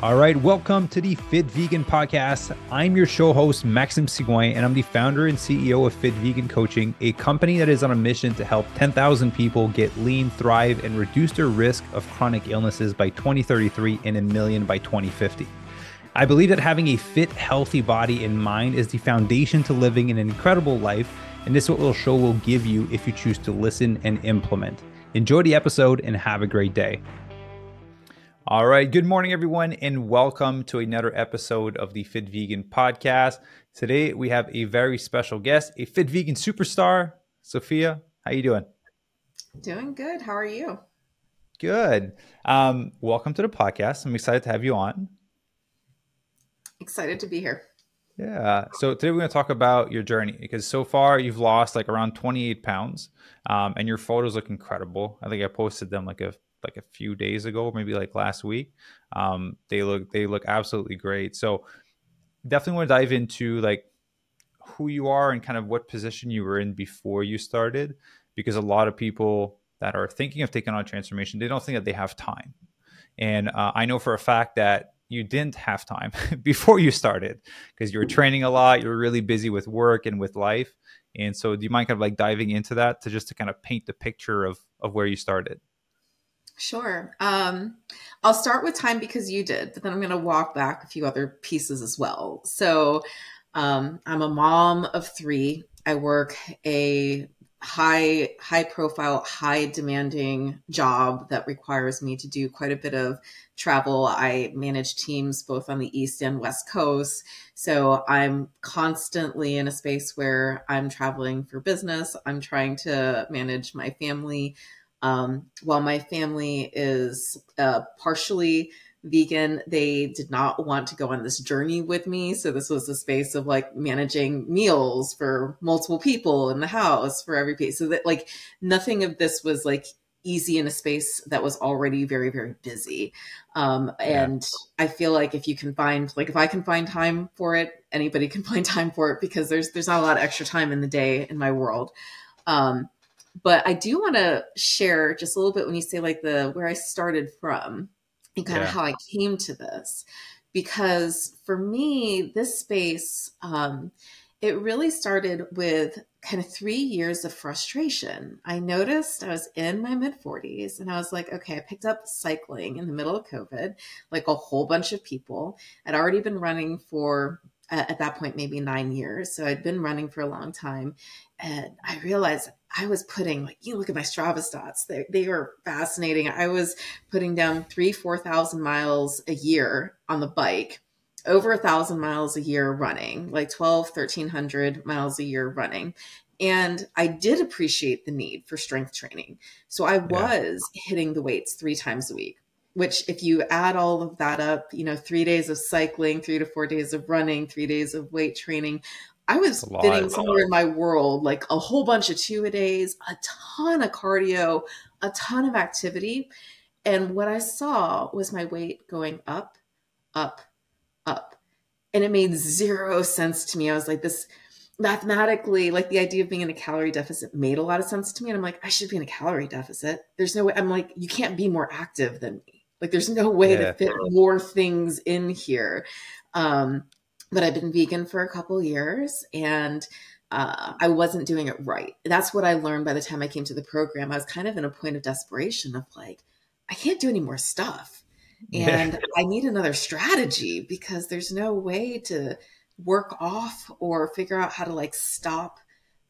All right, welcome to the Fit Vegan Podcast. I'm your show host, Maxime Sigouin, and I'm the founder and CEO of Fit Vegan Coaching, a company that is on a mission to help 10,000 people get lean, thrive, and reduce their risk of chronic illnesses by 2033 and a million by 2050. I believe that having a fit, healthy body and mind is the foundation to living an incredible life, and this is what we'll show will give you if you choose to listen and implement. Enjoy the episode and have a great day. All right. Good morning, everyone, and welcome to another episode of the Fit Vegan podcast. Today we have a very special guest, a Fit Vegan superstar, Sofia. How are you doing? Doing good. How are you? Good. Um, welcome to the podcast. I'm excited to have you on. Excited to be here. Yeah. So today we're going to talk about your journey because so far you've lost like around 28 pounds, um, and your photos look incredible. I think I posted them like a like a few days ago, maybe like last week. Um, they look they look absolutely great. So definitely want to dive into like who you are and kind of what position you were in before you started, because a lot of people that are thinking of taking on transformation, they don't think that they have time. And uh, I know for a fact that you didn't have time before you started because you were training a lot, you were really busy with work and with life. And so, do you mind kind of like diving into that to just to kind of paint the picture of of where you started? Sure. Um, I'll start with time because you did, but then I'm going to walk back a few other pieces as well. So, um, I'm a mom of three. I work a high high profile high demanding job that requires me to do quite a bit of travel i manage teams both on the east and west coast so i'm constantly in a space where i'm traveling for business i'm trying to manage my family um, while my family is uh, partially vegan, they did not want to go on this journey with me. So this was a space of like managing meals for multiple people in the house for every piece. So that like nothing of this was like easy in a space that was already very very busy um, and yeah. i feel like if you can find like if i can find time for it anybody can find time for it because there's there's not a lot of extra time in the day in my world um, but I do want to share just a little bit when you say like the where I started from and kind yeah. of how I came to this. Because for me, this space, um, it really started with kind of three years of frustration. I noticed I was in my mid 40s and I was like, okay, I picked up cycling in the middle of COVID, like a whole bunch of people. I'd already been running for at that point maybe nine years. So i'd been running for a long time and i realized i was putting like you look at my strava stats they, they were fascinating. I was putting down three four thousand miles a year on the bike over a thousand miles a year running like 12 1300 miles a year running. And i did appreciate the need for strength training. So i was yeah. hitting the weights three times a week which if you add all of that up, you know, three days of cycling, three to four days of running, three days of weight training, I was fitting somewhere in my world like a whole bunch of two a days, a ton of cardio, a ton of activity. And what I saw was my weight going up, up, up. And it made zero sense to me. I was like, this mathematically, like the idea of being in a calorie deficit made a lot of sense to me. And I'm like, I should be in a calorie deficit. There's no way. I'm like, you can't be more active than me. Like there's no way yeah. to fit more things in here. Um, but I've been vegan for a couple years and uh, I wasn't doing it right. That's what I learned by the time I came to the program. I was kind of in a point of desperation of like, I can't do any more stuff. And yeah. I need another strategy because there's no way to work off or figure out how to like stop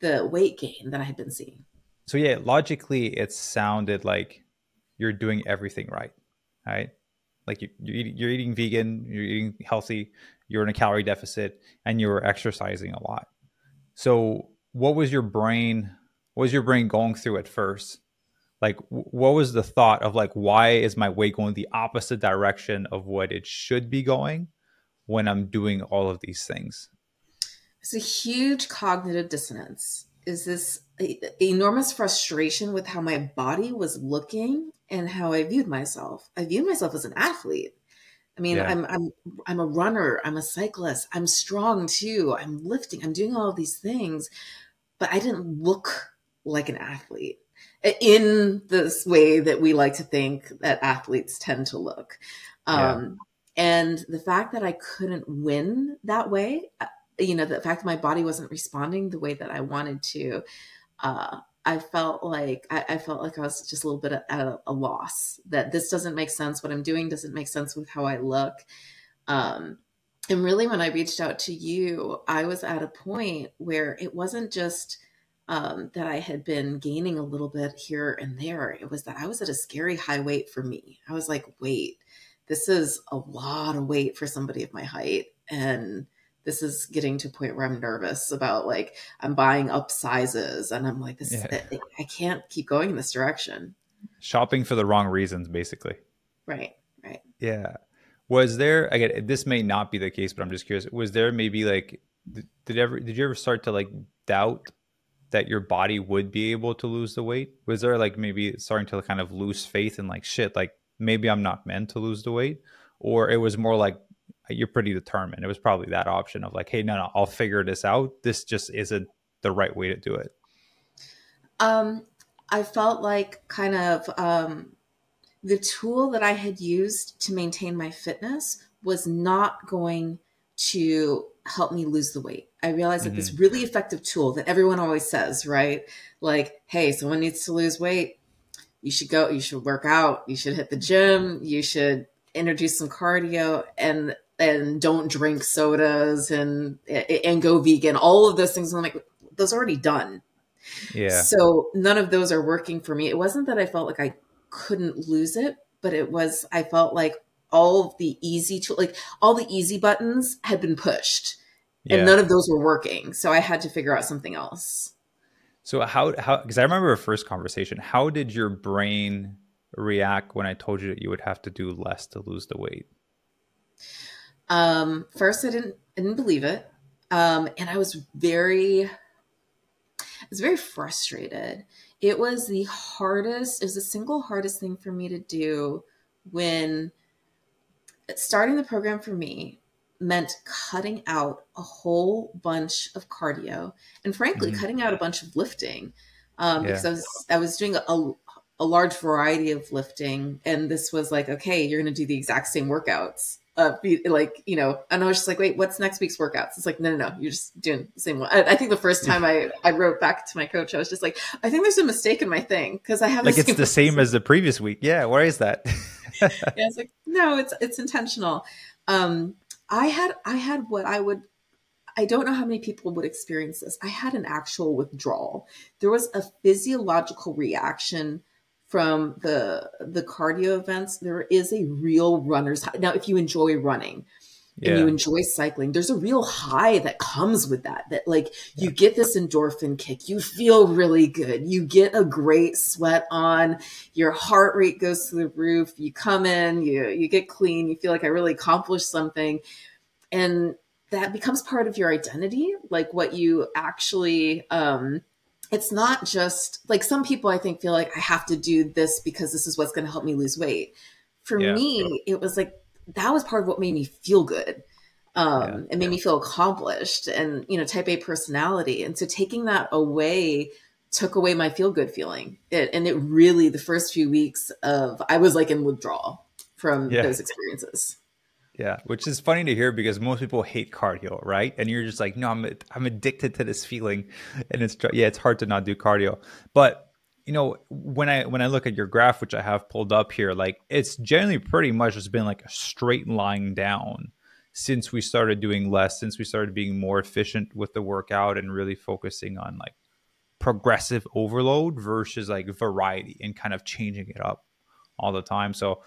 the weight gain that I had been seeing. So yeah, logically it sounded like you're doing everything right right? Like you, you're, eating, you're eating vegan, you're eating healthy, you're in a calorie deficit, and you're exercising a lot. So, what was your brain? What was your brain going through at first? Like, what was the thought of like, why is my weight going the opposite direction of what it should be going when I'm doing all of these things? It's a huge cognitive dissonance. Is this enormous frustration with how my body was looking and how I viewed myself. I viewed myself as an athlete. I mean, yeah. I'm I'm I'm a runner, I'm a cyclist, I'm strong too. I'm lifting, I'm doing all of these things, but I didn't look like an athlete in this way that we like to think that athletes tend to look. Um, And the fact that I couldn't win that way, uh, you know, the fact that my body wasn't responding the way that I wanted to, uh, I felt like I, I, felt like I was just a little bit at a, a, loss. That this doesn't make sense. What I'm doing doesn't make sense with how I look. Um, and really, when I reached out to you, I was at a point where it wasn't just um, that I had been gaining a little bit here and there. It was that I was at a scary high weight for me. I was like, wait, this is a lot of weight for somebody of my height. And this is getting to a point where I'm nervous about like I'm buying up sizes and I'm like this yeah. I can't keep going in this direction. Shopping for the wrong reasons basically. Right. Right. Yeah. Was there again this may not be the case but I'm just curious was there maybe like did ever did you ever start to like doubt that your body would be able to lose the weight? Was there like maybe starting to kind of lose faith in like shit like maybe I'm not meant to lose the weight or it was more like you're pretty determined. It was probably that option of like, hey, no, no, I'll figure this out. This just isn't the right way to do it. Um, I felt like kind of um, the tool that I had used to maintain my fitness was not going to help me lose the weight. I realized mm-hmm. that this mm-hmm. really effective tool that everyone always says, right? Like, hey, someone needs to lose weight. You should go, you should work out, you should hit the gym, you should introduce some cardio. And and don't drink sodas and and go vegan all of those things. I'm like those are already done. Yeah. So none of those are working for me. It wasn't that i felt like i couldn't lose it but it was i felt like all of the easy to like all the easy buttons had been pushed and yeah. none of those were working. So i had to figure out something else. So how how because i remember our first conversation how did your brain react when i told you that you would have to do less to lose the weight um, first, I didn't I didn't believe it, um, and I was very I was very frustrated. It was the hardest. It was the single hardest thing for me to do when starting the program for me meant cutting out a whole bunch of cardio and frankly mm-hmm. cutting out a bunch of lifting um, yeah. because I was I was doing a, a large variety of lifting and this was like okay you're going to do the exact same workouts uh, be like, you know, and I was just like, wait, what's next week's workouts? It's like, no, no, no, you're just doing the same one. I, I think the first time I, I wrote back to my coach, I was just like, I think there's a mistake in my thing because I have like it's the same as the previous week. Yeah, where is that? yeah, it's like no, it's it's intentional. Um, I had I had what I would. I don't know how many people would experience this. I had an actual withdrawal. There was a physiological reaction from the the cardio events, there is a real runner's high. Now, if you enjoy running yeah. and you enjoy cycling, there's a real high that comes with that. That like you get this endorphin kick, you feel really good, you get a great sweat on, your heart rate goes to the roof, you come in, you you get clean, you feel like I really accomplished something. And that becomes part of your identity, like what you actually um it's not just like some people I think feel like I have to do this because this is what's going to help me lose weight. For yeah. me, it was like that was part of what made me feel good. Um, yeah. It made me feel accomplished and, you know, type A personality. And so taking that away took away my feel good feeling. It, and it really, the first few weeks of, I was like in withdrawal from yeah. those experiences. Yeah, which is funny to hear because most people hate cardio, right? And you're just like, no, I'm I'm addicted to this feeling, and it's yeah, it's hard to not do cardio. But you know, when I when I look at your graph, which I have pulled up here, like it's generally pretty much just been like a straight line down since we started doing less, since we started being more efficient with the workout and really focusing on like progressive overload versus like variety and kind of changing it up all the time. So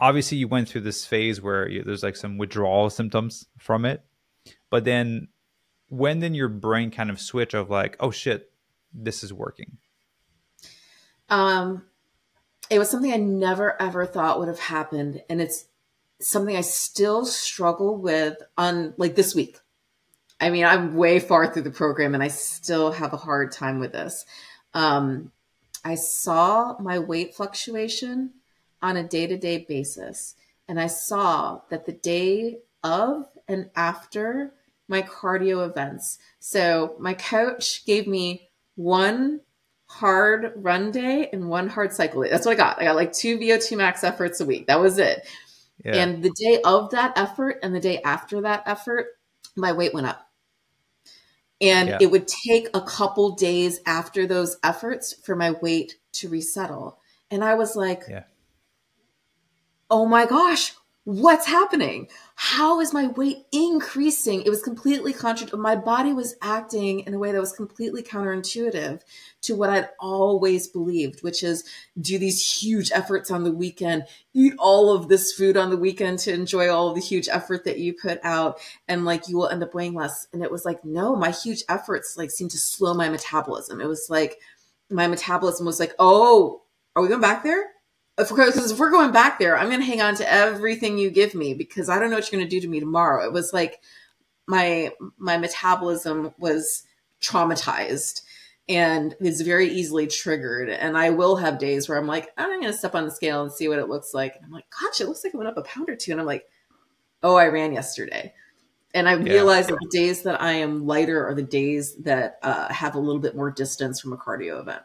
obviously you went through this phase where you, there's like some withdrawal symptoms from it but then when then your brain kind of switch of like oh shit this is working um it was something i never ever thought would have happened and it's something i still struggle with on like this week. I mean i'm way far through the program and i still have a hard time with this. Um i saw my weight fluctuation on a day to day basis. And I saw that the day of and after my cardio events, so my coach gave me one hard run day and one hard cycle day. That's what I got. I got like two VO2 max efforts a week. That was it. Yeah. And the day of that effort and the day after that effort, my weight went up. And yeah. it would take a couple days after those efforts for my weight to resettle. And I was like, yeah. Oh my gosh, what's happening? How is my weight increasing? It was completely contra. My body was acting in a way that was completely counterintuitive to what I'd always believed, which is do these huge efforts on the weekend, eat all of this food on the weekend to enjoy all the huge effort that you put out, and like you will end up weighing less. And it was like, no, my huge efforts like seemed to slow my metabolism. It was like my metabolism was like, oh, are we going back there? If we're, cause if we're going back there, I'm going to hang on to everything you give me because I don't know what you're going to do to me tomorrow. It was like my my metabolism was traumatized and it's very easily triggered. And I will have days where I'm like, I'm going to step on the scale and see what it looks like. And I'm like, gosh, it looks like it went up a pound or two. And I'm like, oh, I ran yesterday. And I yeah. realize that the days that I am lighter are the days that uh, have a little bit more distance from a cardio event.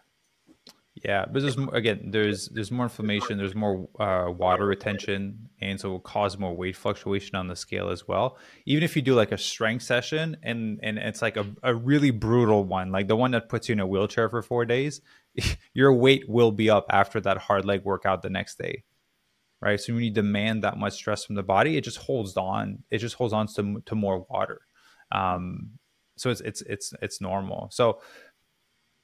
Yeah, but there's again, there's there's more inflammation, there's more uh, water retention, and so it will cause more weight fluctuation on the scale as well. Even if you do like a strength session and and it's like a, a really brutal one, like the one that puts you in a wheelchair for four days, your weight will be up after that hard leg workout the next day, right? So when you demand that much stress from the body, it just holds on. It just holds on to to more water. Um, so it's it's it's it's normal. So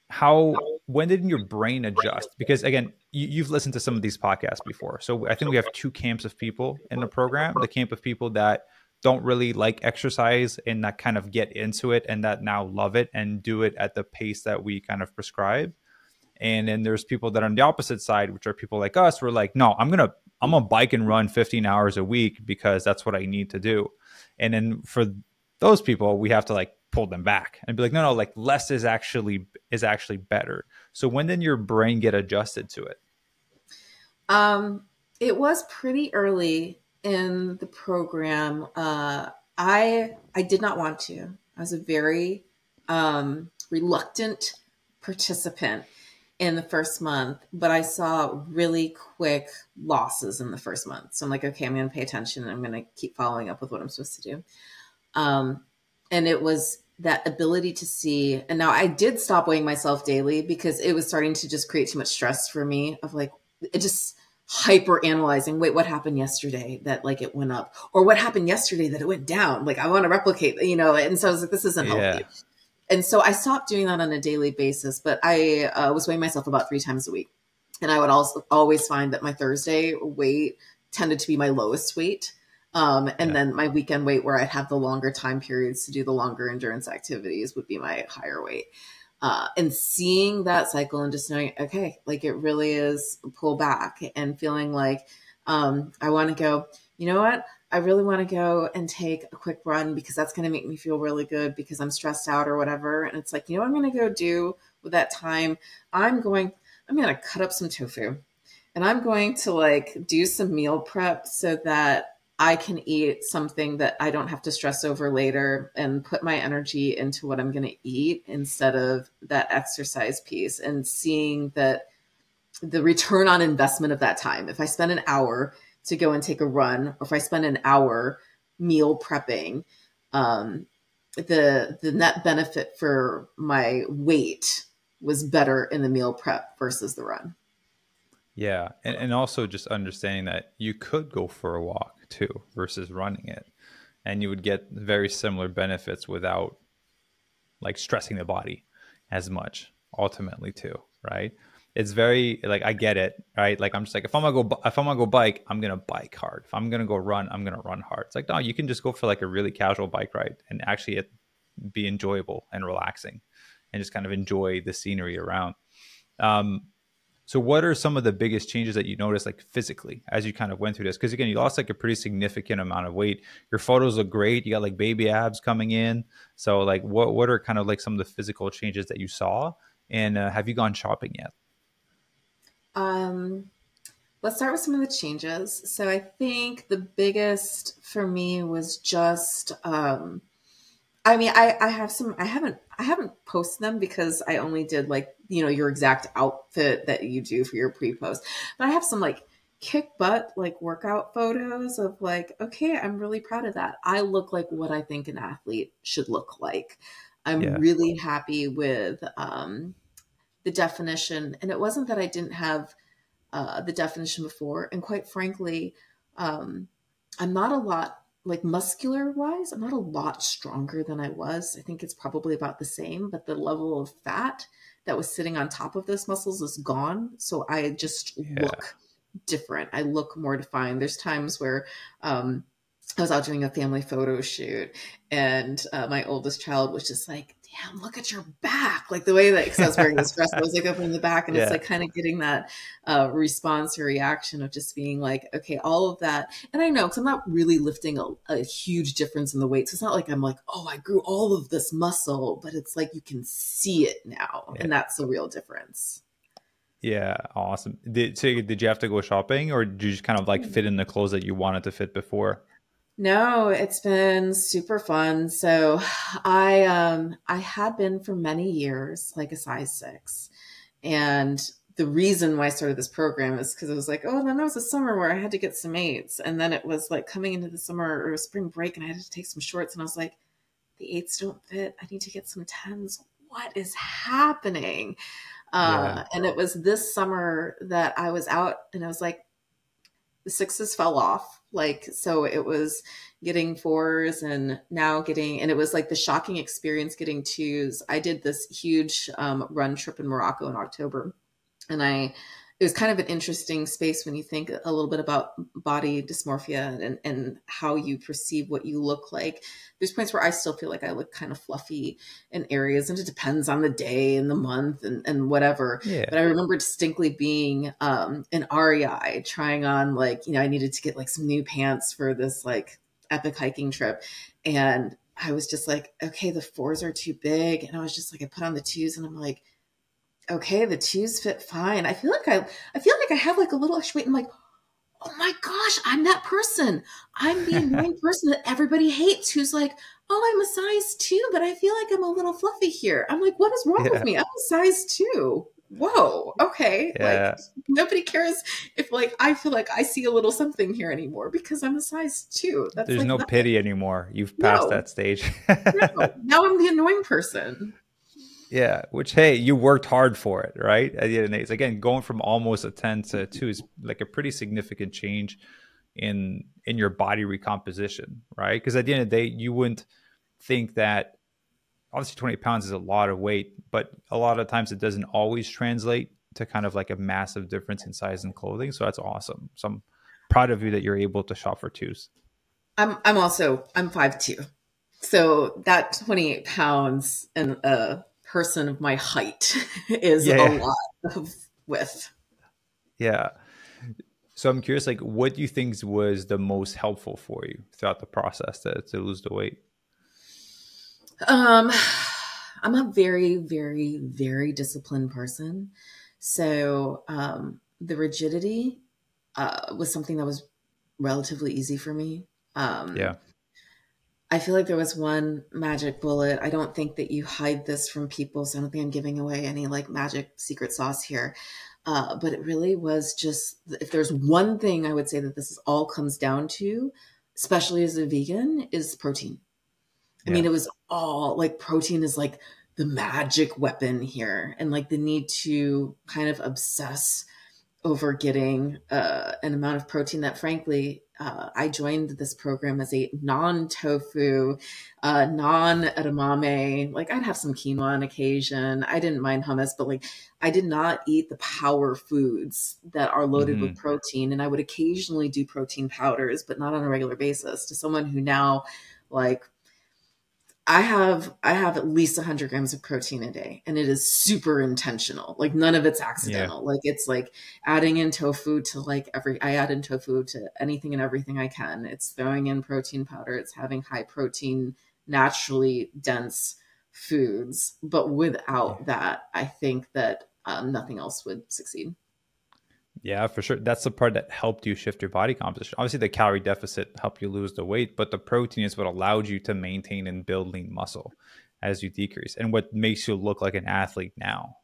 how when did your brain adjust? Because again you, have listened to some of these podcasts before. So i think we have two camps of people in the program. The camp of people that don't really like exercise and that kind of get into it and that now love it and do it at the pace that we kind of prescribe. And then there's people that are on the opposite side which are people like us we're like no i'm gonna i'm gonna bike and run 15 hours a week because that's what i need to do. And then for those people we have to like pull them back and be like no no like less is actually is actually better so when did your brain get adjusted to it um it was pretty early in the program uh i i did not want to i was a very um reluctant participant in the first month, but I saw really quick losses in the first month. So I'm like, okay, I'm going to pay attention I'm going to keep following up with what I'm supposed to do. Um, and it was that ability to see and now i did stop weighing myself daily because it was starting to just create too much stress for me of like it just hyper analyzing wait what happened yesterday that like it went up? Or what happened yesterday that it went down? Like i want to replicate you know and so i was like this isn't healthy. Yeah. and so i stopped doing that on a daily basis but i uh, was weighing myself about three times a week. And i would also always find that my thursday weight tended to be my lowest weight um, and yeah. then my weekend weight, where I'd have the longer time periods to do the longer endurance activities, would be my higher weight. Uh, and seeing that cycle and just knowing, okay, like it really is pull back and feeling like um, I want to go, you know what? I really want to go and take a quick run because that's going to make me feel really good because I'm stressed out or whatever. And it's like, you know what I'm going to go do with that time? I'm going, I'm going to cut up some tofu and I'm going to like do some meal prep so that I can eat something that I don't have to stress over later and put my energy into what I'm going to eat instead of that exercise piece and seeing that the return on investment of that time. If I spend an hour to go and take a run, or if I spend an hour meal prepping, um, the the net benefit for my weight was better in the meal prep versus the run. Yeah, and, and also just understanding that you could go for a walk too versus running it. And you would get very similar benefits without like stressing the body as much ultimately too right? It's very like i get it right? Like i'm just like if i'm gonna go if i'm gonna go bike i'm gonna bike hard. If i'm gonna go run i'm gonna run hard. It's like no you can just go for like a really casual bike ride and actually it be enjoyable and relaxing and just kind of enjoy the scenery around. Um, so, what are some of the biggest changes that you noticed, like physically, as you kind of went through this? Because again, you lost like a pretty significant amount of weight. Your photos look great. You got like baby abs coming in. So, like, what what are kind of like some of the physical changes that you saw? And uh, have you gone shopping yet? Um, let's start with some of the changes. So, I think the biggest for me was just um, I mean, I, I have some, I haven't, I haven't posted them because I only did like, you know, your exact outfit that you do for your pre post, but I have some like kick butt like workout photos of like, okay, I'm really proud of that. I look like what I think an athlete should look like. I'm yeah. really happy with um, the definition. And it wasn't that I didn't have uh, the definition before. And quite frankly, um, I'm not a lot like muscular wise, I'm not a lot stronger than I was. I think it's probably about the same, but the level of fat that was sitting on top of those muscles is gone. So I just yeah. look different. I look more defined. There's times where um, I was out doing a family photo shoot, and uh, my oldest child was just like, "Damn, look at your back!" Like the way that because I was wearing this dress, I was like opening the back, and yeah. it's like kind of getting that uh, response or reaction of just being like, "Okay, all of that." And I know because I'm not really lifting a, a, huge difference in the weight, so it's not like I'm like, "Oh, I grew all of this muscle," but it's like you can see it now, yeah. and that's the real difference. Yeah, awesome. Did so did you have to go shopping or did you just kind of like fit in the clothes that you wanted to fit before? No, it's been super fun. So I um I had been for many years like a size 6. And the reason why I started this program is because it was like, oh, then there was a summer where I had to get some eights. And then it was like coming into the summer or spring break and I had to take some shorts. And I was like, the eights don't fit. I need to get some tens. What is happening? Uh. And it was this summer that I was out and I was like, the sixes fell off. Like, so it was getting fours and now getting, and it was like the shocking experience getting twos. I did this huge um, run trip in Morocco in October and I it was kind of an interesting space when you think a little bit about body dysmorphia and, and how you perceive what you look like. There's points where I still feel like I look kind of fluffy in areas, and it depends on the day and the month and, and whatever. Yeah. But I remember distinctly being um, an REI trying on like, you know, I needed to get like some new pants for this like epic hiking trip. And I was just like, okay, the fours are too big. And I was just like, I put on the twos and I'm like, okay, the twos fit fine. I feel like I, I feel like I have like a little extra weight. I'm like, oh my gosh, I'm that person. I'm the annoying person that everybody hates who's like, oh, I'm a size two, but I feel like I'm a little fluffy here. I'm like, what is wrong yeah. with me? I'm a size two. Whoa, okay. Yeah. Like nobody cares if like I feel like I see a little something here anymore because I'm a size two. That's There's like no nothing. pity anymore. You've passed no. that stage. no. Now I'm the annoying person. Yeah, which hey, you worked hard for it, right? At the end of the day, it's again going from almost a ten to two is like a pretty significant change in in your body recomposition, right? Because at the end of the day, you wouldn't think that obviously 20 pounds is a lot of weight, but a lot of times it doesn't always translate to kind of like a massive difference in size and clothing. So that's awesome. So I'm proud of you that you're able to shop for twos. I'm I'm also I'm five two. So that 28 pounds and uh person of my height is yeah, a lot of width. Yeah. So I'm curious, like, what do you think was the most helpful for you throughout the process to, to lose the weight? Um, I'm a very, very, very disciplined person. So um, the rigidity uh, was something that was relatively easy for me. Um, yeah. I feel like there was one magic bullet. I don't think that you hide this from people, so I don't think I'm giving away any like magic secret sauce here. Uh, but it really was just if there's one thing I would say that this all comes down to, especially as a vegan, is protein. I mean, it was all like protein is like the magic weapon here, and like the need to kind of obsess over getting uh, an amount of protein that, frankly, uh, I joined this program as a non tofu, uh, non edamame. Like I'd have some quinoa on occasion. I didn't mind hummus, but like I did not eat the power foods that are loaded mm-hmm. with protein. And I would occasionally do protein powders, but not on a regular basis. To someone who now like I have I have at least 100 grams of protein a day, and it is super intentional. Like none of it's accidental. Yeah. Like it's like adding in tofu to like every. I add in tofu to anything and everything I can. It's throwing in protein powder. It's having high protein, naturally dense foods. But without that, I think that um, nothing else would succeed. Yeah, for sure. That's the part that helped you shift your body composition. Obviously, the calorie deficit helped you lose the weight, but the protein is what allowed you to maintain and build lean muscle as you decrease and what makes you look like an athlete now.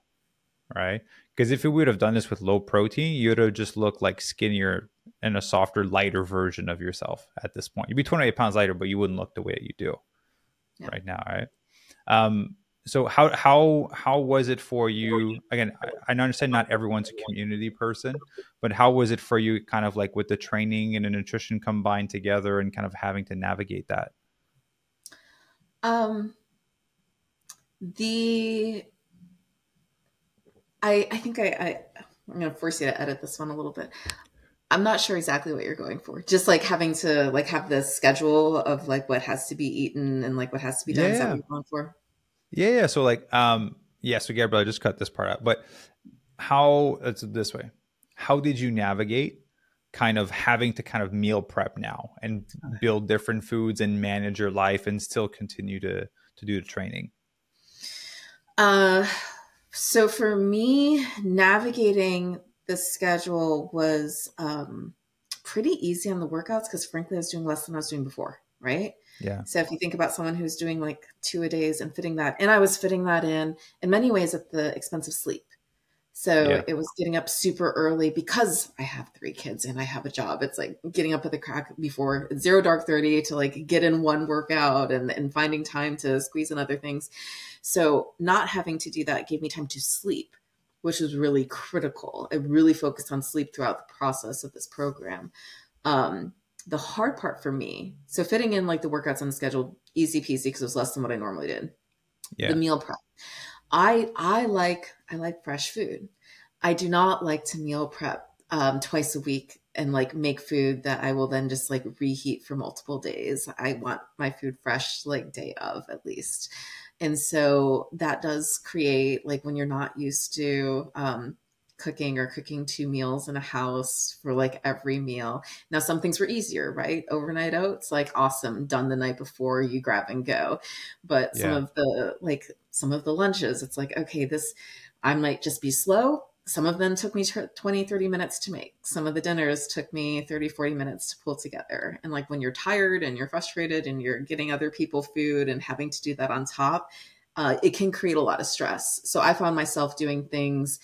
Right. Because if you would have done this with low protein, you would have just looked like skinnier and a softer, lighter version of yourself at this point. You'd be 28 pounds lighter, but you wouldn't look the way that you do yeah. right now, right? Um, so how how how was it for you? Again, I, I understand not everyone's a community person, but how was it for you, kind of like with the training and the nutrition combined together, and kind of having to navigate that? Um, the I I think I, I I'm gonna force you to edit this one a little bit. I'm not sure exactly what you're going for. Just like having to like have the schedule of like what has to be eaten and like what has to be done. Yeah. Is that what you're going for? Yeah, yeah. So like, um, yeah. So Gabrielle, just cut this part out. But how? It's this way. How did you navigate kind of having to kind of meal prep now and build different foods and manage your life and still continue to to do the training? Uh, so for me, navigating the schedule was um, pretty easy on the workouts because frankly, I was doing less than I was doing before, right? Yeah. So if you think about someone who's doing like two a days and fitting that, and I was fitting that in in many ways at the expense of sleep. So yeah. it was getting up super early because I have three kids and I have a job. It's like getting up at the crack before zero dark 30 to like get in one workout and, and finding time to squeeze in other things. So not having to do that gave me time to sleep, which was really critical. I really focused on sleep throughout the process of this program. Um, the hard part for me, so fitting in like the workouts on the schedule, easy peasy because it was less than what I normally did. Yeah. The meal prep. I I like I like fresh food. I do not like to meal prep um, twice a week and like make food that I will then just like reheat for multiple days. I want my food fresh like day of at least. And so that does create like when you're not used to um, cooking or cooking two meals in a house for like every meal. Now, some things were easier, right? Overnight oats, like awesome, done the night before you grab and go. But some yeah. of the like some of the lunches, it's like, okay, this I might just be slow. Some of them took me 20, 30 minutes to make. Some of the dinners took me 30, 40 minutes to pull together. And like when you're tired and you're frustrated and you're getting other people food and having to do that on top, uh, it can create a lot of stress. So I found myself doing things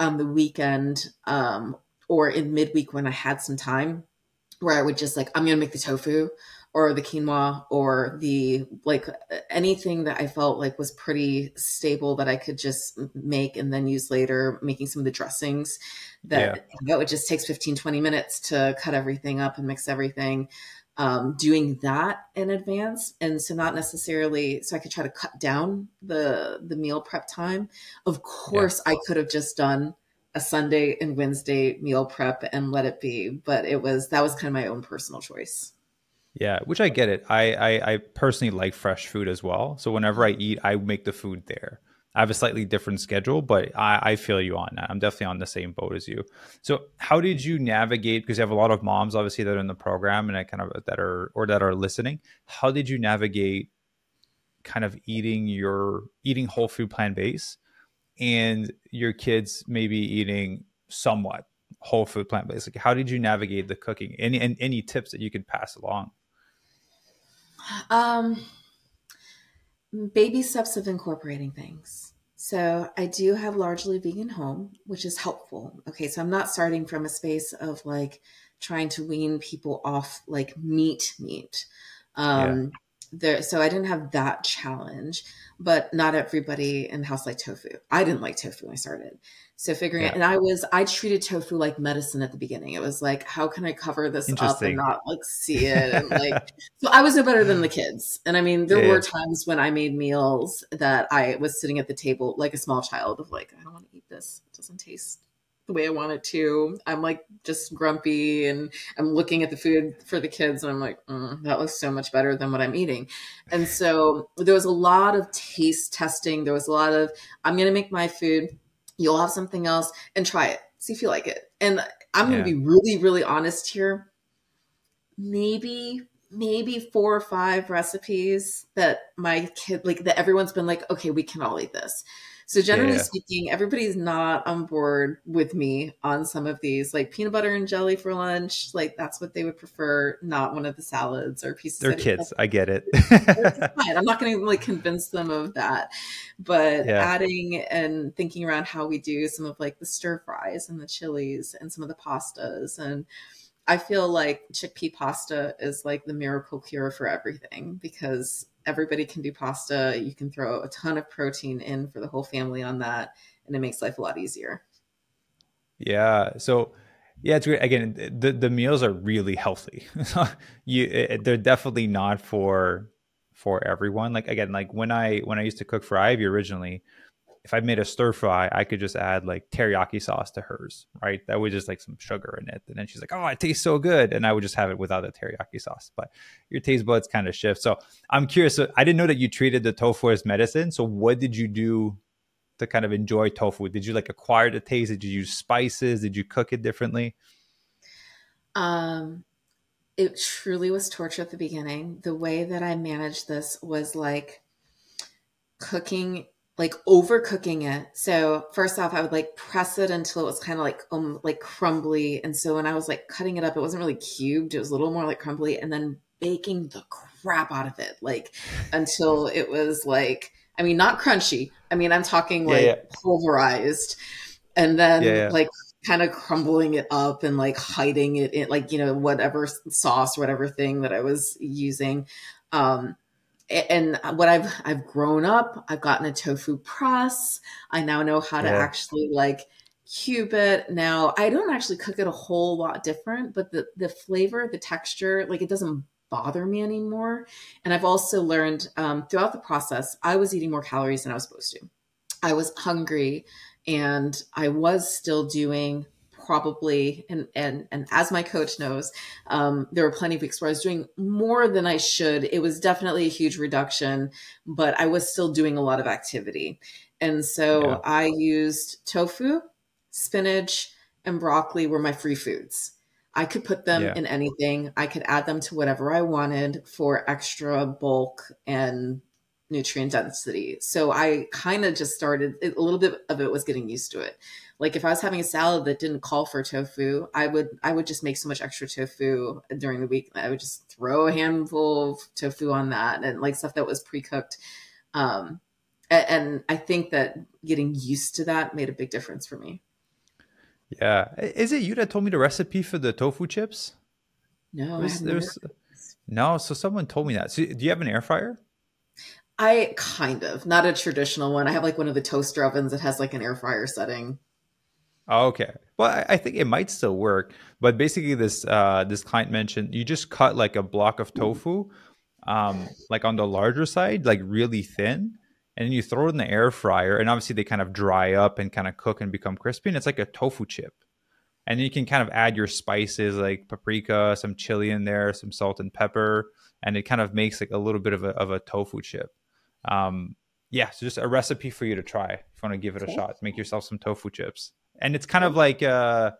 on the weekend um, or in midweek when I had some time where I would just like, I'm going to make the tofu or the quinoa or the like anything that I felt like was pretty stable that I could just make and then use later, making some of the dressings that yeah. know, it just takes 15, 20 minutes to cut everything up and mix everything. Um, doing that in advance. And so not necessarily so i could try to cut down the the meal prep time. Of course yeah. i could have just done a sunday and wednesday meal prep and let it be but it was that was kind of my own personal choice. Yeah which i get it. I, I i personally like fresh food as well. So whenever i eat i make the food there I have a slightly different schedule, but I, I, feel you on that. I'm definitely on the same boat as you. So, how did you navigate? Because you have a lot of moms, obviously, that are in the program and I kind of that are or that are listening. How did you navigate kind of eating your eating whole food plant based and your kids maybe eating somewhat whole food plant based? Like, how did you navigate the cooking? Any and any tips that you could pass along? Um baby steps of incorporating things. So I do have largely vegan home, which is helpful. Okay, so I'm not starting from a space of like trying to wean people off like meat meat. Um. There so I didn't have that challenge, but not everybody in the house liked tofu. I didn't like tofu when I started. So figuring yeah. it, and I was, I treated tofu like medicine at the beginning. It was like, how can I cover this up and not like see it? And like, so I was no better than the kids. And I mean, there yeah, were yeah. times when I made meals that I was sitting at the table like a small child of like, I don't want to eat this. It doesn't taste the way I want it to. I'm like just grumpy and I'm looking at the food for the kids and I'm like, mm, that looks so much better than what I'm eating. And so there was a lot of taste testing. There was a lot of, I'm going to make my food You'll have something else and try it. See if you like it. And I'm going to be really, really honest here. Maybe, maybe four or five recipes that my kid, like that everyone's been like, okay, we can all eat this. So generally yeah. speaking, everybody's not on board with me on some of these, like peanut butter and jelly for lunch. Like that's what they would prefer, not one of the salads or pieces. They're kids. I get it. I'm not going to like convince them of that, but yeah. adding and thinking around how we do some of like the stir fries and the chilies and some of the pastas and I feel like chickpea pasta is like the miracle cure for everything because everybody can do pasta. You can throw a ton of protein in for the whole family on that, and it makes life a lot easier. Yeah. So, yeah, it's great. Again, the the meals are really healthy. you, it, they're definitely not for for everyone. Like again, like when I when I used to cook for Ivy originally, if I made a stir fry, I could just add like teriyaki sauce to hers, right? That was just like some sugar in it. And then she's like, oh, it tastes so good. And I would just have it without the teriyaki sauce. But your taste buds kind of shift. So I'm curious. So I didn't know that you treated the tofu as medicine. So what did you do to kind of enjoy tofu? Did you like acquire the taste? Did you use spices? Did you cook it differently? Um, it truly was torture at the beginning. The way that I managed this was like cooking like overcooking it. So first off, I would like press it until it was kind of like um like crumbly. And so when I was like cutting it up, it wasn't really cubed. It was a little more like crumbly, and then baking the crap out of it, like until it was like I mean not crunchy. I mean I'm talking like yeah, yeah. pulverized, and then yeah, like kind of crumbling it up and like hiding it in like you know whatever sauce whatever thing that I was using. Um, and what I've I've grown up, I've gotten a tofu press. I now know how to yeah. actually like cube it. Now I don't actually cook it a whole lot different, but the the flavor, the texture, like it doesn't bother me anymore. And I've also learned um, throughout the process, I was eating more calories than I was supposed to. I was hungry, and I was still doing probably and and and as my coach knows um, there were plenty of weeks where i was doing more than i should. It was definitely a huge reduction but i was still doing a lot of activity. And so yeah. i used tofu spinach and broccoli were my free foods. I could put them yeah. in anything. I could add them to whatever i wanted for extra bulk and nutrient density. So i kind of just started a little bit of it was getting used to it like if I was having a salad that didn't call for tofu, I would I would just make so much extra tofu during the week. I would just throw a handful of tofu on that and like stuff that was pre-cooked. Um, and, and I think that getting used to that made a big difference for me. Yeah. Is it you that told me the recipe for the tofu chips? No. Was, there's, no, so someone told me that. So do you have an air fryer? I kind of, not a traditional one. I have like one of the toaster ovens that has like an air fryer setting. Okay. Well, I think it might still work, but basically, this uh, this client mentioned you just cut like a block of tofu, um, like on the larger side, like really thin, and then you throw it in the air fryer, and obviously they kind of dry up and kind of cook and become crispy, and it's like a tofu chip. And you can kind of add your spices like paprika, some chili in there, some salt and pepper, and it kind of makes like a little bit of a of a tofu chip. Um, yeah, so just a recipe for you to try if you want to give it a shot. Make yourself some tofu chips and it's kind of like uh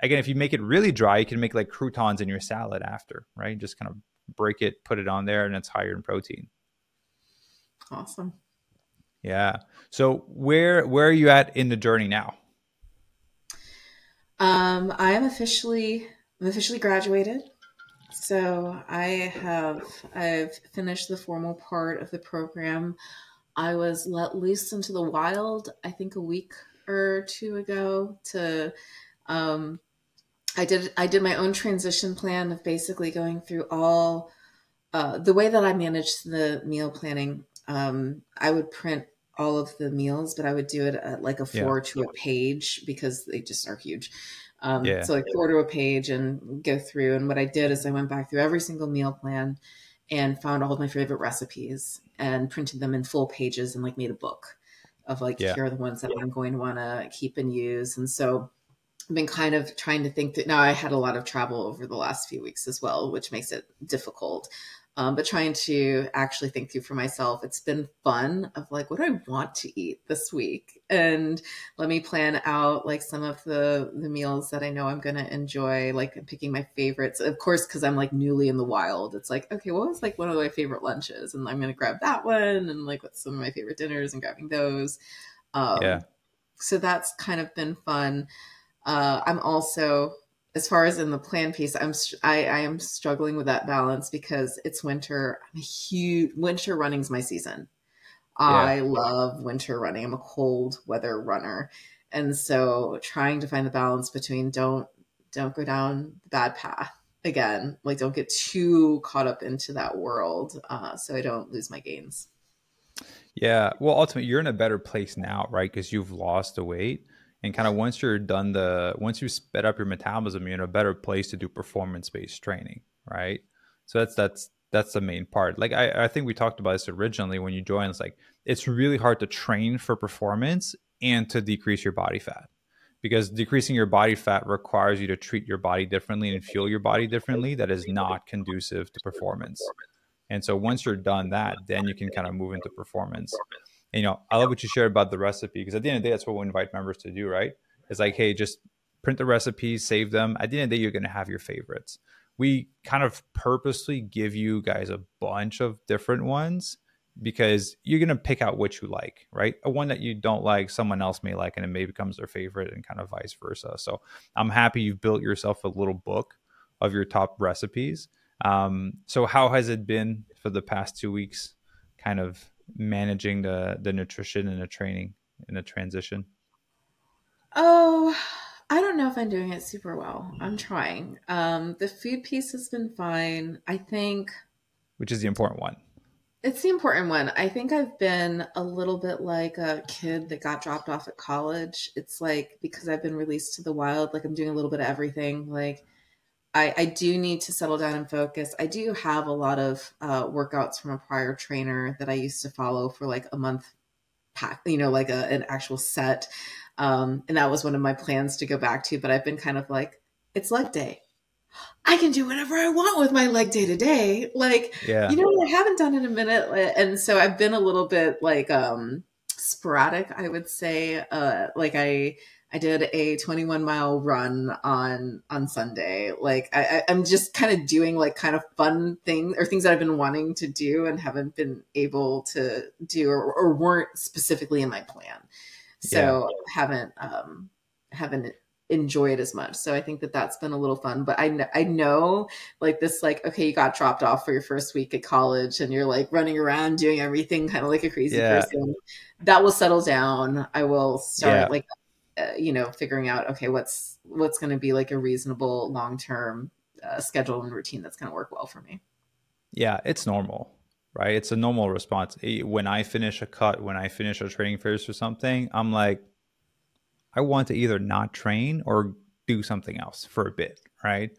again if you make it really dry you can make like croutons in your salad after right? Just kind of break it put it on there and it's higher in protein. Awesome. Yeah. So where where are you at in the journey now? Um i am officially i'm officially graduated. So i have i've finished the formal part of the program. I was let loose into the wild i think a week or two ago to um, I did I did my own transition plan of basically going through all uh, the way that I managed the meal planning. Um, I would print all of the meals, but I would do it at like a four yeah. to a page because they just are huge. Um, yeah. So like four to a page and go through. And what I did is I went back through every single meal plan and found all of my favorite recipes and printed them in full pages and like made a book of like yeah. here are the ones that I'm going to want to keep and use. And so I've been kind of trying to think that now I had a lot of travel over the last few weeks as well, which makes it difficult um, but trying to actually think through for myself it's been fun of like what do i want to eat this week and let me plan out like some of the the meals that i know i'm going to enjoy like picking my favorites of course because i'm like newly in the wild it's like okay what was like one of my favorite lunches and i'm going to grab that one and like what's some of my favorite dinners and grabbing those Um, yeah. So that's kind of been fun. Uh, I'm also, as far as in the plan piece, I'm I, I am struggling with that balance because it's winter. I'm a huge winter running's my season. Yeah. I love winter running. I'm a cold weather runner, and so trying to find the balance between don't don't go down the bad path again. Like don't get too caught up into that world, uh, so I don't lose my gains. Yeah. Well, ultimately, you're in a better place now, right? Because you've lost the weight. And kind of once you're done the, once you sped up your metabolism, you're in a better place to do performance based training, right? So that's, that's, that's the main part. Like I, I think we talked about this originally when you joined. It's like it's really hard to train for performance and to decrease your body fat because decreasing your body fat requires you to treat your body differently and fuel your body differently. That is not conducive to performance. And so once you're done that, then you can kind of move into performance. And, you know, I love what you shared about the recipe because at the end of the day, that's what we invite members to do, right? It's like, hey, just print the recipes, save them. At the end of the day, you're going to have your favorites. We kind of purposely give you guys a bunch of different ones because you're going to pick out what you like, right? A one that you don't like, someone else may like, and it may becomes their favorite and kind of vice versa. So I'm happy you've built yourself a little book of your top recipes um, so how has it been for the past two weeks, kind of managing the the nutrition and the training in the transition? Oh, I don't know if I'm doing it super well. I'm trying. Um, the food piece has been fine. I think. Which is the important one? It's the important one. I think I've been a little bit like a kid that got dropped off at college. It's like because I've been released to the wild, like I'm doing a little bit of everything. Like I, I, do need to settle down and focus. I do have a lot of uh, workouts from a prior trainer that I used to follow for like a month pack, you know, like a, an actual set. Um, and that was one of my plans to go back to, but I've been kind of like, it's leg day. I can do whatever I want with my leg day today. Like, yeah. you know, I haven't done it in a minute. And so I've been a little bit like, um, sporadic, I would say. Uh, like I, I did a 21 mile run on on Sunday. Like I, am just kind of doing like kind of fun things or things that I've been wanting to do and haven't been able to do or, or weren't specifically in my plan. So yeah. haven't um, haven't enjoyed as much. So I think that that's been a little fun. But I I know like this like okay you got dropped off for your first week at college and you're like running around doing everything kind of like a crazy yeah. person. That will settle down. I will start yeah. like uh, you know figuring out okay what's what's going to be like a reasonable long term uh, schedule and routine that's going to work well for me. Yeah it's normal right? It's a normal response. When i finish a cut when i finish a training phase or something i'm like i want to either not train or do something else for a bit right?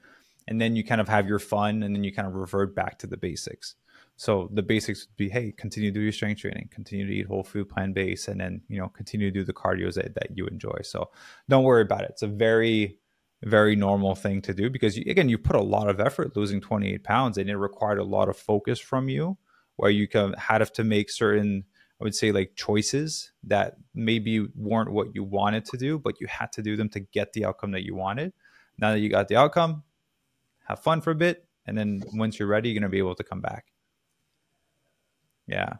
And then you kind of have your fun and then you kind of revert back to the basics so the basics would be, hey, continue to do your strength training, continue to eat whole food, plant based, and then you know continue to do the cardio that, that you enjoy. So don't worry about it. It's a very very normal thing to do because you, again you put a lot of effort losing 28 pounds and it required a lot of focus from you where you can had to make certain i would say like choices that maybe weren't what you wanted to do but you had to do them to get the outcome that you wanted now that you got the outcome have fun for a bit and then once you're ready you're going to be able to come back yeah.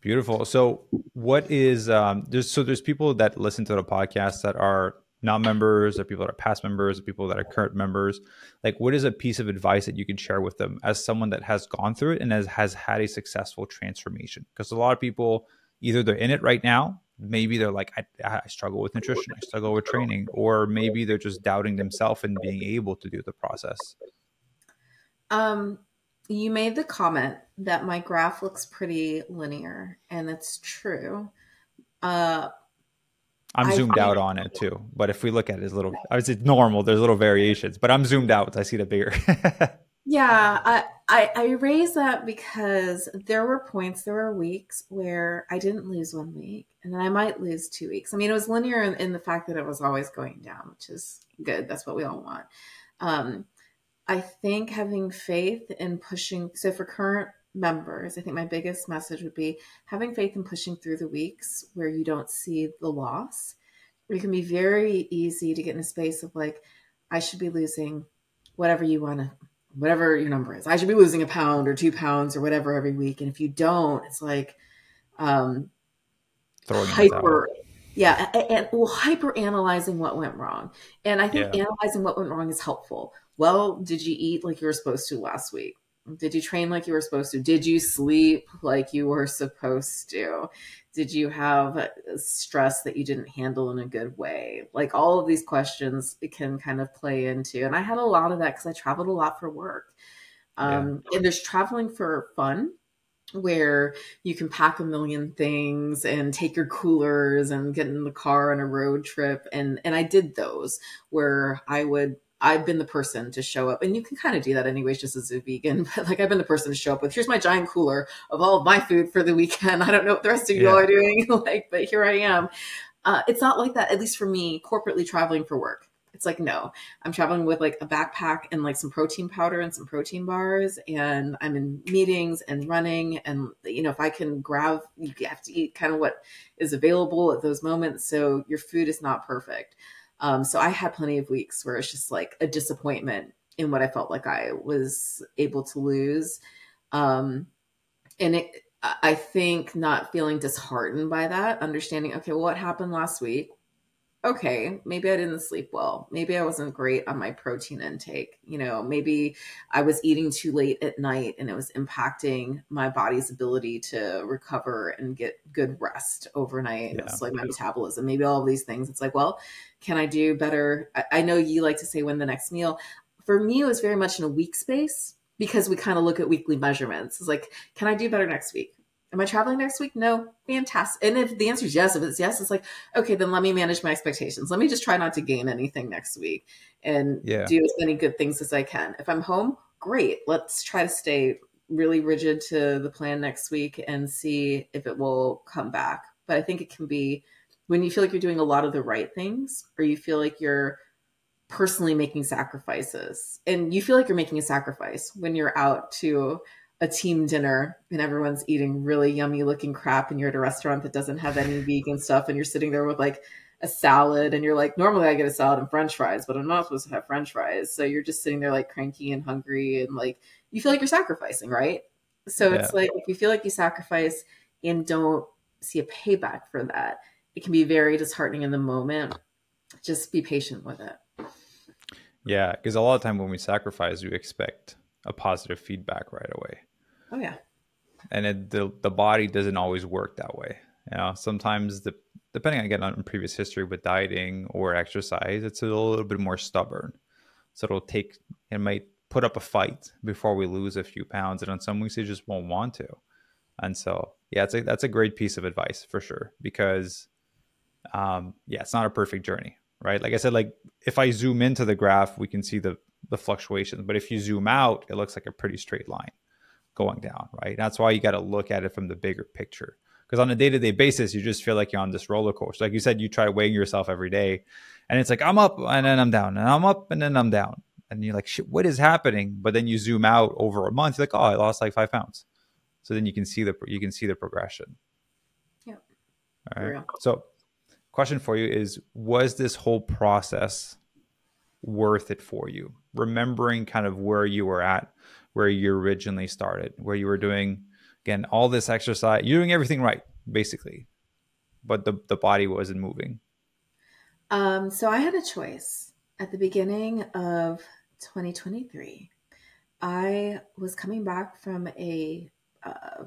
Beautiful. So what is um there's so there's people that listen to the podcast that are not members or people that are past members people that are current members like what is a piece of advice that you can share with them as someone that has gone through it and has, has had a successful transformation because a lot of people either they're in it right now maybe they're like I, I struggle with nutrition i struggle with training or maybe they're just doubting themselves and being able to do the process um you made the comment that my graph looks pretty linear, and it's true. Uh, I'm zoomed I, out on it too, but if we look at it as little, I would say normal. There's little variations, but I'm zoomed out. I see the bigger. yeah, I, I I raise that because there were points, there were weeks where I didn't lose one week, and then I might lose two weeks. I mean, it was linear in, in the fact that it was always going down, which is good. That's what we all want. Um, I think having faith in pushing, so for current members, I think my biggest message would be having faith in pushing through the weeks where you don't see the loss. It can be very easy to get in a space of like, I should be losing whatever you want to, whatever your number is. I should be losing a pound or two pounds or whatever every week. And if you don't, it's like, um, Throwing hyper Yeah, and well, hyper analyzing what went wrong, and I think yeah. analyzing what went wrong is helpful. Well, did you eat like you were supposed to last week? Did you train like you were supposed to? Did you sleep like you were supposed to? Did you have stress that you didn't handle in a good way? Like all of these questions can kind of play into. And I had a lot of that because I traveled a lot for work. Um, yeah. And there's traveling for fun where you can pack a million things and take your coolers and get in the car on a road trip and and I did those where I would I've been the person to show up, and you can kind of do that anyways, just as a vegan. But like, I've been the person to show up with, here's my giant cooler of all of my food for the weekend. I don't know what the rest of you yeah. are doing, like, but here I am. Uh, it's not like that, at least for me, corporately traveling for work. It's like, no, I'm traveling with like a backpack and like some protein powder and some protein bars. And I'm in meetings and running. And, you know, if I can grab, you have to eat kind of what is available at those moments. So your food is not perfect. Um, so I had plenty of weeks where it's just like a disappointment in what I felt like I was able to lose. Um, and it, I think not feeling disheartened by that, understanding, okay, well, what happened last week? Okay, maybe I didn't sleep well. Maybe I wasn't great on my protein intake. You know, maybe I was eating too late at night and it was impacting my body's ability to recover and get good rest overnight. Yeah. It's like my metabolism, maybe all of these things. It's like, well, can I do better? I, I know you like to say when the next meal. For me, it was very much in a week space because we kind of look at weekly measurements. It's like, can I do better next week? Am I traveling next week? No. Fantastic. And if the answer is yes, if it's yes, it's like, okay, then let me manage my expectations. Let me just try not to gain anything next week and yeah. do as many good things as I can. If I'm home, great. Let's try to stay really rigid to the plan next week and see if it will come back. But I think it can be when you feel like you're doing a lot of the right things or you feel like you're personally making sacrifices and you feel like you're making a sacrifice when you're out to a team dinner and everyone's eating really yummy looking crap and you're at a restaurant that doesn't have any vegan stuff and you're sitting there with like a salad and you're like normally I get a salad and french fries but I'm not supposed to have french fries. So you're just sitting there like cranky and hungry and like you feel like you're sacrificing right? So yeah. it's like if you feel like you sacrifice and don't see a payback for that it can be very disheartening in the moment. Just be patient with it. Yeah because a lot of time when we sacrifice we expect a positive feedback right away Oh yeah. And it, the the body doesn't always work that way. You know, sometimes the depending on again on previous history with dieting or exercise, it's a little, little bit more stubborn. So it'll take it might put up a fight before we lose a few pounds, and on some weeks it just won't want to. And so yeah, it's a, that's a great piece of advice for sure because um, yeah, it's not a perfect journey, right? Like I said, like if I zoom into the graph, we can see the the fluctuations, but if you zoom out, it looks like a pretty straight line going down, right? That's why you got to look at it from the bigger picture. Because on a day to day basis, you just feel like you're on this roller coaster. Like you said, you try weighing yourself every day, and it's like I'm up and then I'm down, and I'm up and then I'm down, and you're like, shit, what is happening? But then you zoom out over a month, you're like, oh, I lost like five pounds. So then you can see the you can see the progression. Yeah. All right. So, question for you is: Was this whole process worth it for you? Remembering kind of where you were at where you originally started, where you were doing again all this exercise, you're doing everything right, basically, but the the body wasn't moving. Um, so I had a choice at the beginning of 2023. I was coming back from a, uh,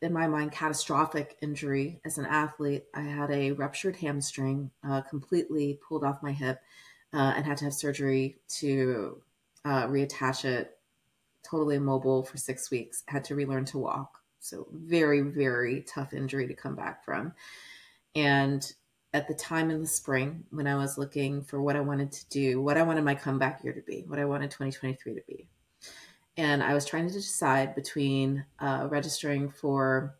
in my mind, catastrophic injury as an athlete. I had a ruptured hamstring, uh, completely pulled off my hip, uh, and had to have surgery to uh, reattach it totally immobile for six weeks, had to relearn to walk. So, very, very tough injury to come back from. And at the time in the spring, when I was looking for what I wanted to do, what I wanted my comeback year to be, what I wanted 2023 to be. And I was trying to decide between uh, registering for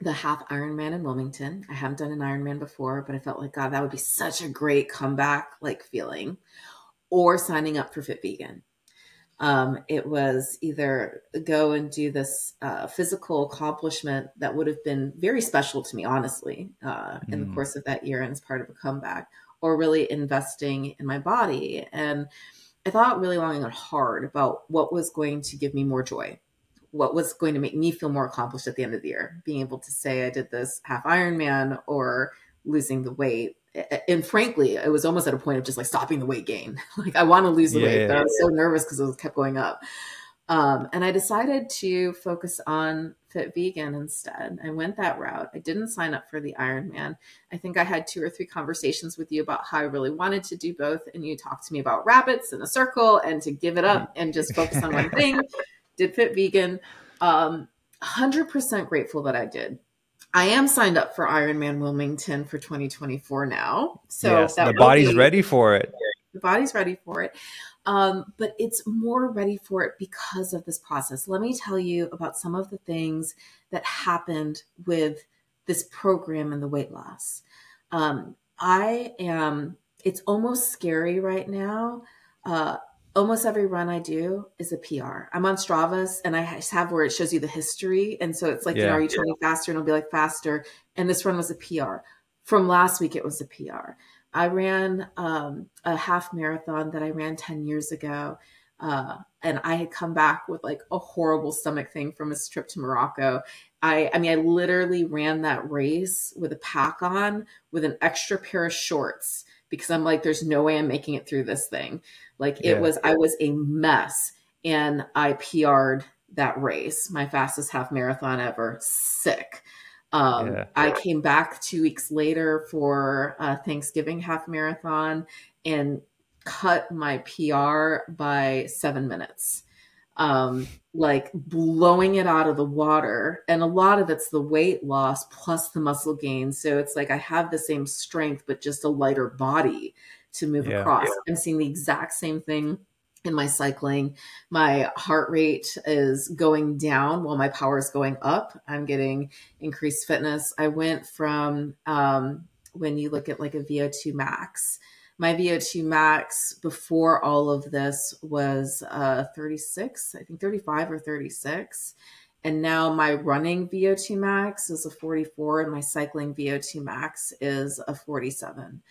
the half Ironman in Wilmington. I haven't done an Ironman before, but I felt like, God, that would be such a great comeback like feeling, or signing up for Fit Vegan um, it was either go and do this uh, physical accomplishment that would have been very special to me, honestly, uh, in the mm. course of that year and as part of a comeback, or really investing in my body. And I thought really long and hard about what was going to give me more joy, what was going to make me feel more accomplished at the end of the year, being able to say I did this half Ironman or losing the weight and frankly, it was almost at a point of just like stopping the weight gain. like I want to lose the yeah, weight, but I was so nervous because it kept going up. Um, and I decided to focus on fit vegan instead. I went that route. I didn't sign up for the Ironman. I think I had two or three conversations with you about how I really wanted to do both. And you talked to me about rabbits in a circle and to give it up and just focus on one thing. Did fit vegan. Um, 100% grateful that I did. I am signed up for Ironman Wilmington for 2024 now. So yes, the body's be, ready for it. The body's ready for it. Um, but it's more ready for it because of this process. Let me tell you about some of the things that happened with this program and the weight loss. Um, I am, it's almost scary right now. Uh, almost every run I do is a PR. I'm on Strava's and I have where it shows you the history. And so it's like, yeah. you know, are you training faster? And it'll be like faster. And this run was a PR. From last week, it was a PR. I ran um, a half marathon that I ran 10 years ago. Uh, and I had come back with like a horrible stomach thing from a trip to Morocco. I, I mean, I literally ran that race with a pack on with an extra pair of shorts because I'm like, there's no way I'm making it through this thing. Like it yeah. was, I was a mess and I PR'd that race, my fastest half marathon ever. Sick. Um, yeah. I came back two weeks later for a Thanksgiving half marathon and cut my PR by seven minutes. Um, like blowing it out of the water. And a lot of it's the weight loss plus the muscle gain. So it's like I have the same strength, but just a lighter body to move yeah. across. I'm seeing the exact same thing in my cycling. My heart rate is going down while my power is going up. I'm getting increased fitness. I went from um, when you look at like a VO2 max, my VO2 max before all of this was uh, 36, I think 35 or 36. And now my running VO2 max is a 44 and my cycling VO2 max is a 47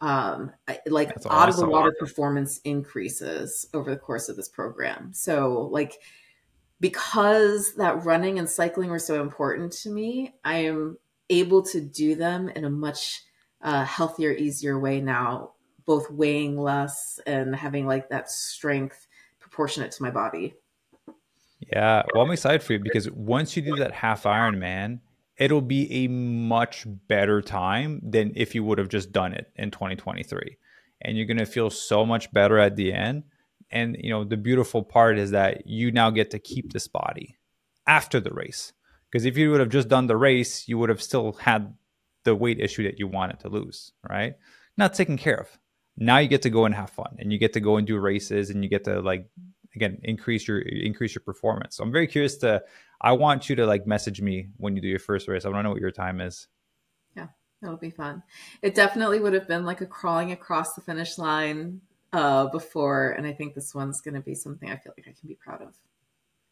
um, like That's out awesome. of the water performance increases over the course of this program. So like because that running and cycling were so important to me, I am able to do them in a much uh, healthier, easier way now, both weighing less and having like that strength proportionate to my body. Yeah, well, I'm excited for you because once you do that half Ironman, it'll be a much better time than if you would have just done it in 2023 and you're going to feel so much better at the end. And you know the beautiful part is that you now get to keep this body after the race. Because if you would have just done the race you would have still had the weight issue that you wanted to lose right? Not taken care of now you get to go and have fun and you get to go and do races and you get to like again increase your increase your performance so i'm very curious to I want you to like message me when you do your first race. I want to know what your time is. Yeah, it'll be fun. It definitely would have been like a crawling across the finish line uh, before, and I think this one's going to be something I feel like I can be proud of.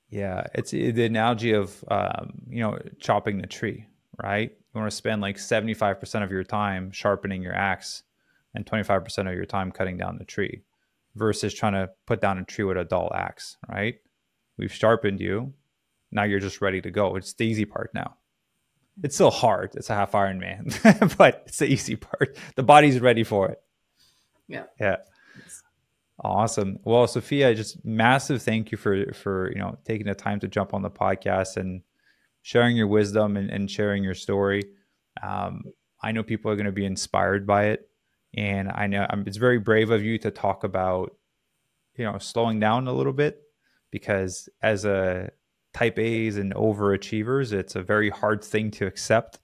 Yeah, it's the analogy of um, you know chopping the tree, right? You want to spend like seventy five percent of your time sharpening your axe, and twenty five percent of your time cutting down the tree, versus trying to put down a tree with a dull axe, right? We've sharpened you now you're just ready to go. It's the easy part now. It's still hard. It's a half Ironman, but it's the easy part. The body's ready for it. Yeah. Yeah. Awesome. Well, Sofia, just massive thank you for for you know taking the time to jump on the podcast and sharing your wisdom and, and sharing your story. Um, I know people are going to be inspired by it, and I know um, it's very brave of you to talk about you know slowing down a little bit because as a type A's and overachievers, it's a very hard thing to accept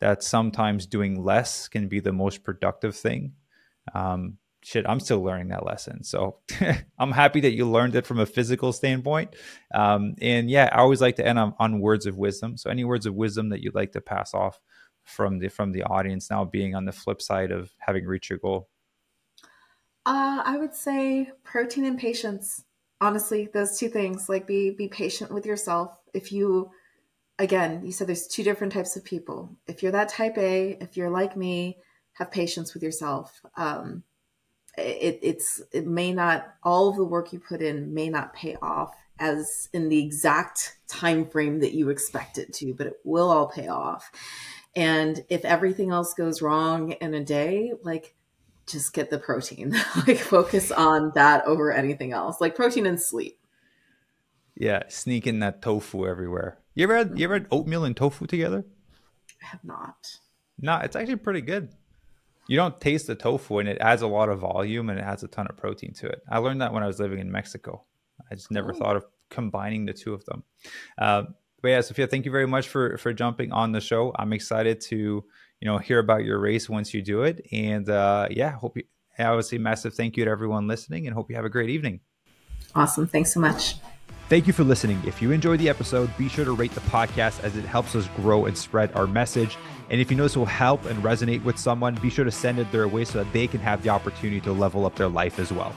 that sometimes doing less can be the most productive thing. Um, shit, I'm still learning that lesson. So I'm happy that you learned it from a physical standpoint. Um, and yeah, I always like to end on, on, words of wisdom. So any words of wisdom that you'd like to pass off from the from the audience now being on the flip side of having reached your goal? Uh, I would say protein and patience. Honestly those two things like be be patient with yourself. If you again you said there's two different types of people. If you're that type a if you're like me have patience with yourself. Um it, it's it may not all of the work you put in may not pay off as in the exact time frame that you expect it to but it will all pay off And if everything else goes wrong in a day, like just get the protein. like focus on that over anything else. Like protein and sleep. Yeah, sneaking that tofu everywhere. You ever had you ever had oatmeal and tofu together? I have not. No, it's actually pretty good. You don't taste the tofu and it adds a lot of volume and it has a ton of protein to it. I learned that when I was living in Mexico. I just never oh. thought of combining the two of them. Uh, but yeah, Sofia, thank you very much for for jumping on the show. I'm excited to you know hear about your race once you do it, and uh, yeah, hope you. Say massive thank you to everyone listening, and hope you have a great evening. Awesome, thanks so much. Thank you for listening. If you enjoyed the episode, be sure to rate the podcast as it helps us grow and spread our message. And if you know this will help and resonate with someone, be sure to send it their way so that they can have the opportunity to level up their life as well.